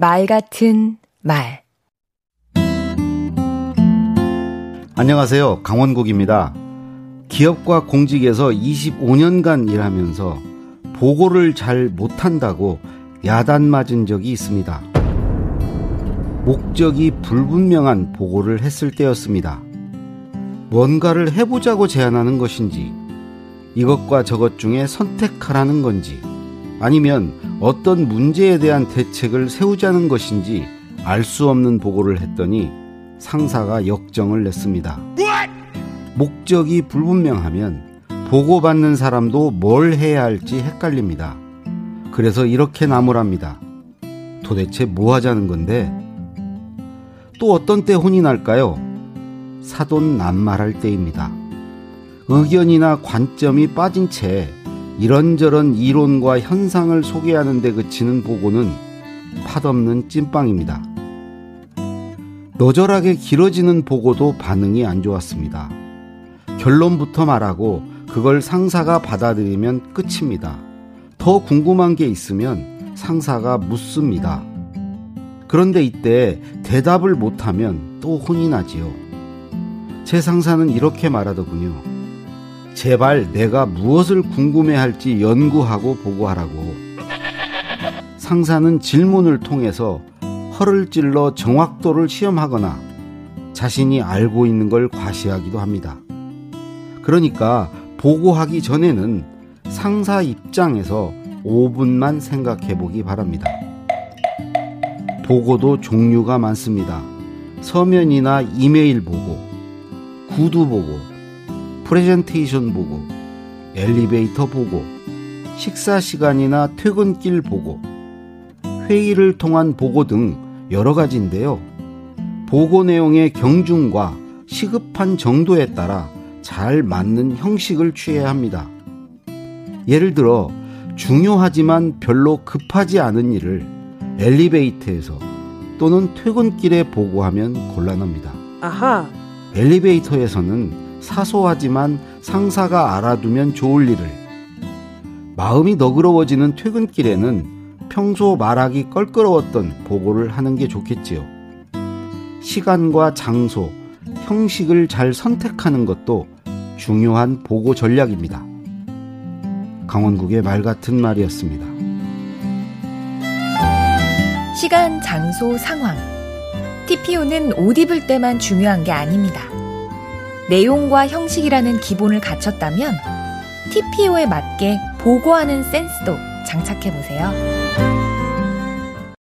말 같은 말 안녕하세요. 강원국입니다. 기업과 공직에서 25년간 일하면서 보고를 잘 못한다고 야단 맞은 적이 있습니다. 목적이 불분명한 보고를 했을 때였습니다. 뭔가를 해보자고 제안하는 것인지, 이것과 저것 중에 선택하라는 건지, 아니면 어떤 문제에 대한 대책을 세우자는 것인지 알 수 없는 보고를 했더니 상사가 역정을 냈습니다. 목적이 불분명하면 보고받는 사람도 뭘 해야 할지 헷갈립니다. 그래서 이렇게 나무랍니다. 도대체 뭐 하자는 건데? 또 어떤 때 혼이 날까요? 사돈 낱말할 때입니다. 의견이나 관점이 빠진 채 이런저런 이론과 현상을 소개하는 데 그치는 보고는 팥없는 찐빵입니다. 너절하게 길어지는 보고도 반응이 안 좋았습니다. 결론부터 말하고 그걸 상사가 받아들이면 끝입니다. 더 궁금한 게 있으면 상사가 묻습니다. 그런데 이때 대답을 못하면 또 혼이 나지요. 제 상사는 이렇게 말하더군요. 제발 내가 무엇을 궁금해 할지 연구하고 보고하라고. 상사는 질문을 통해서 허를 찔러 정확도를 시험하거나 자신이 알고 있는 걸 과시하기도 합니다. 그러니까 보고하기 전에는 상사 입장에서 5분만 생각해 보기 바랍니다. 보고도 종류가 많습니다. 서면이나 이메일 보고, 구두 보고, 프레젠테이션 보고, 엘리베이터 보고, 식사 시간이나 퇴근길 보고, 회의를 통한 보고 등 여러 가지인데요. 보고 내용의 경중과 시급한 정도에 따라 잘 맞는 형식을 취해야 합니다. 예를 들어 중요하지만 별로 급하지 않은 일을 엘리베이터에서 또는 퇴근길에 보고하면 곤란합니다. 아하. 엘리베이터에서는 사소하지만 상사가 알아두면 좋을 일을 마음이 너그러워지는 퇴근길에는 평소 말하기 껄끄러웠던 보고를 하는 게 좋겠지요. 시간과 장소, 형식을 잘 선택하는 것도 중요한 보고 전략입니다. 강원국의 말 같은 말이었습니다. 시간, 장소, 상황. TPO는 옷 입을 때만 중요한 게 아닙니다. 내용과 형식이라는 기본을 갖췄다면 TPO에 맞게 보고하는 센스도 장착해 보세요.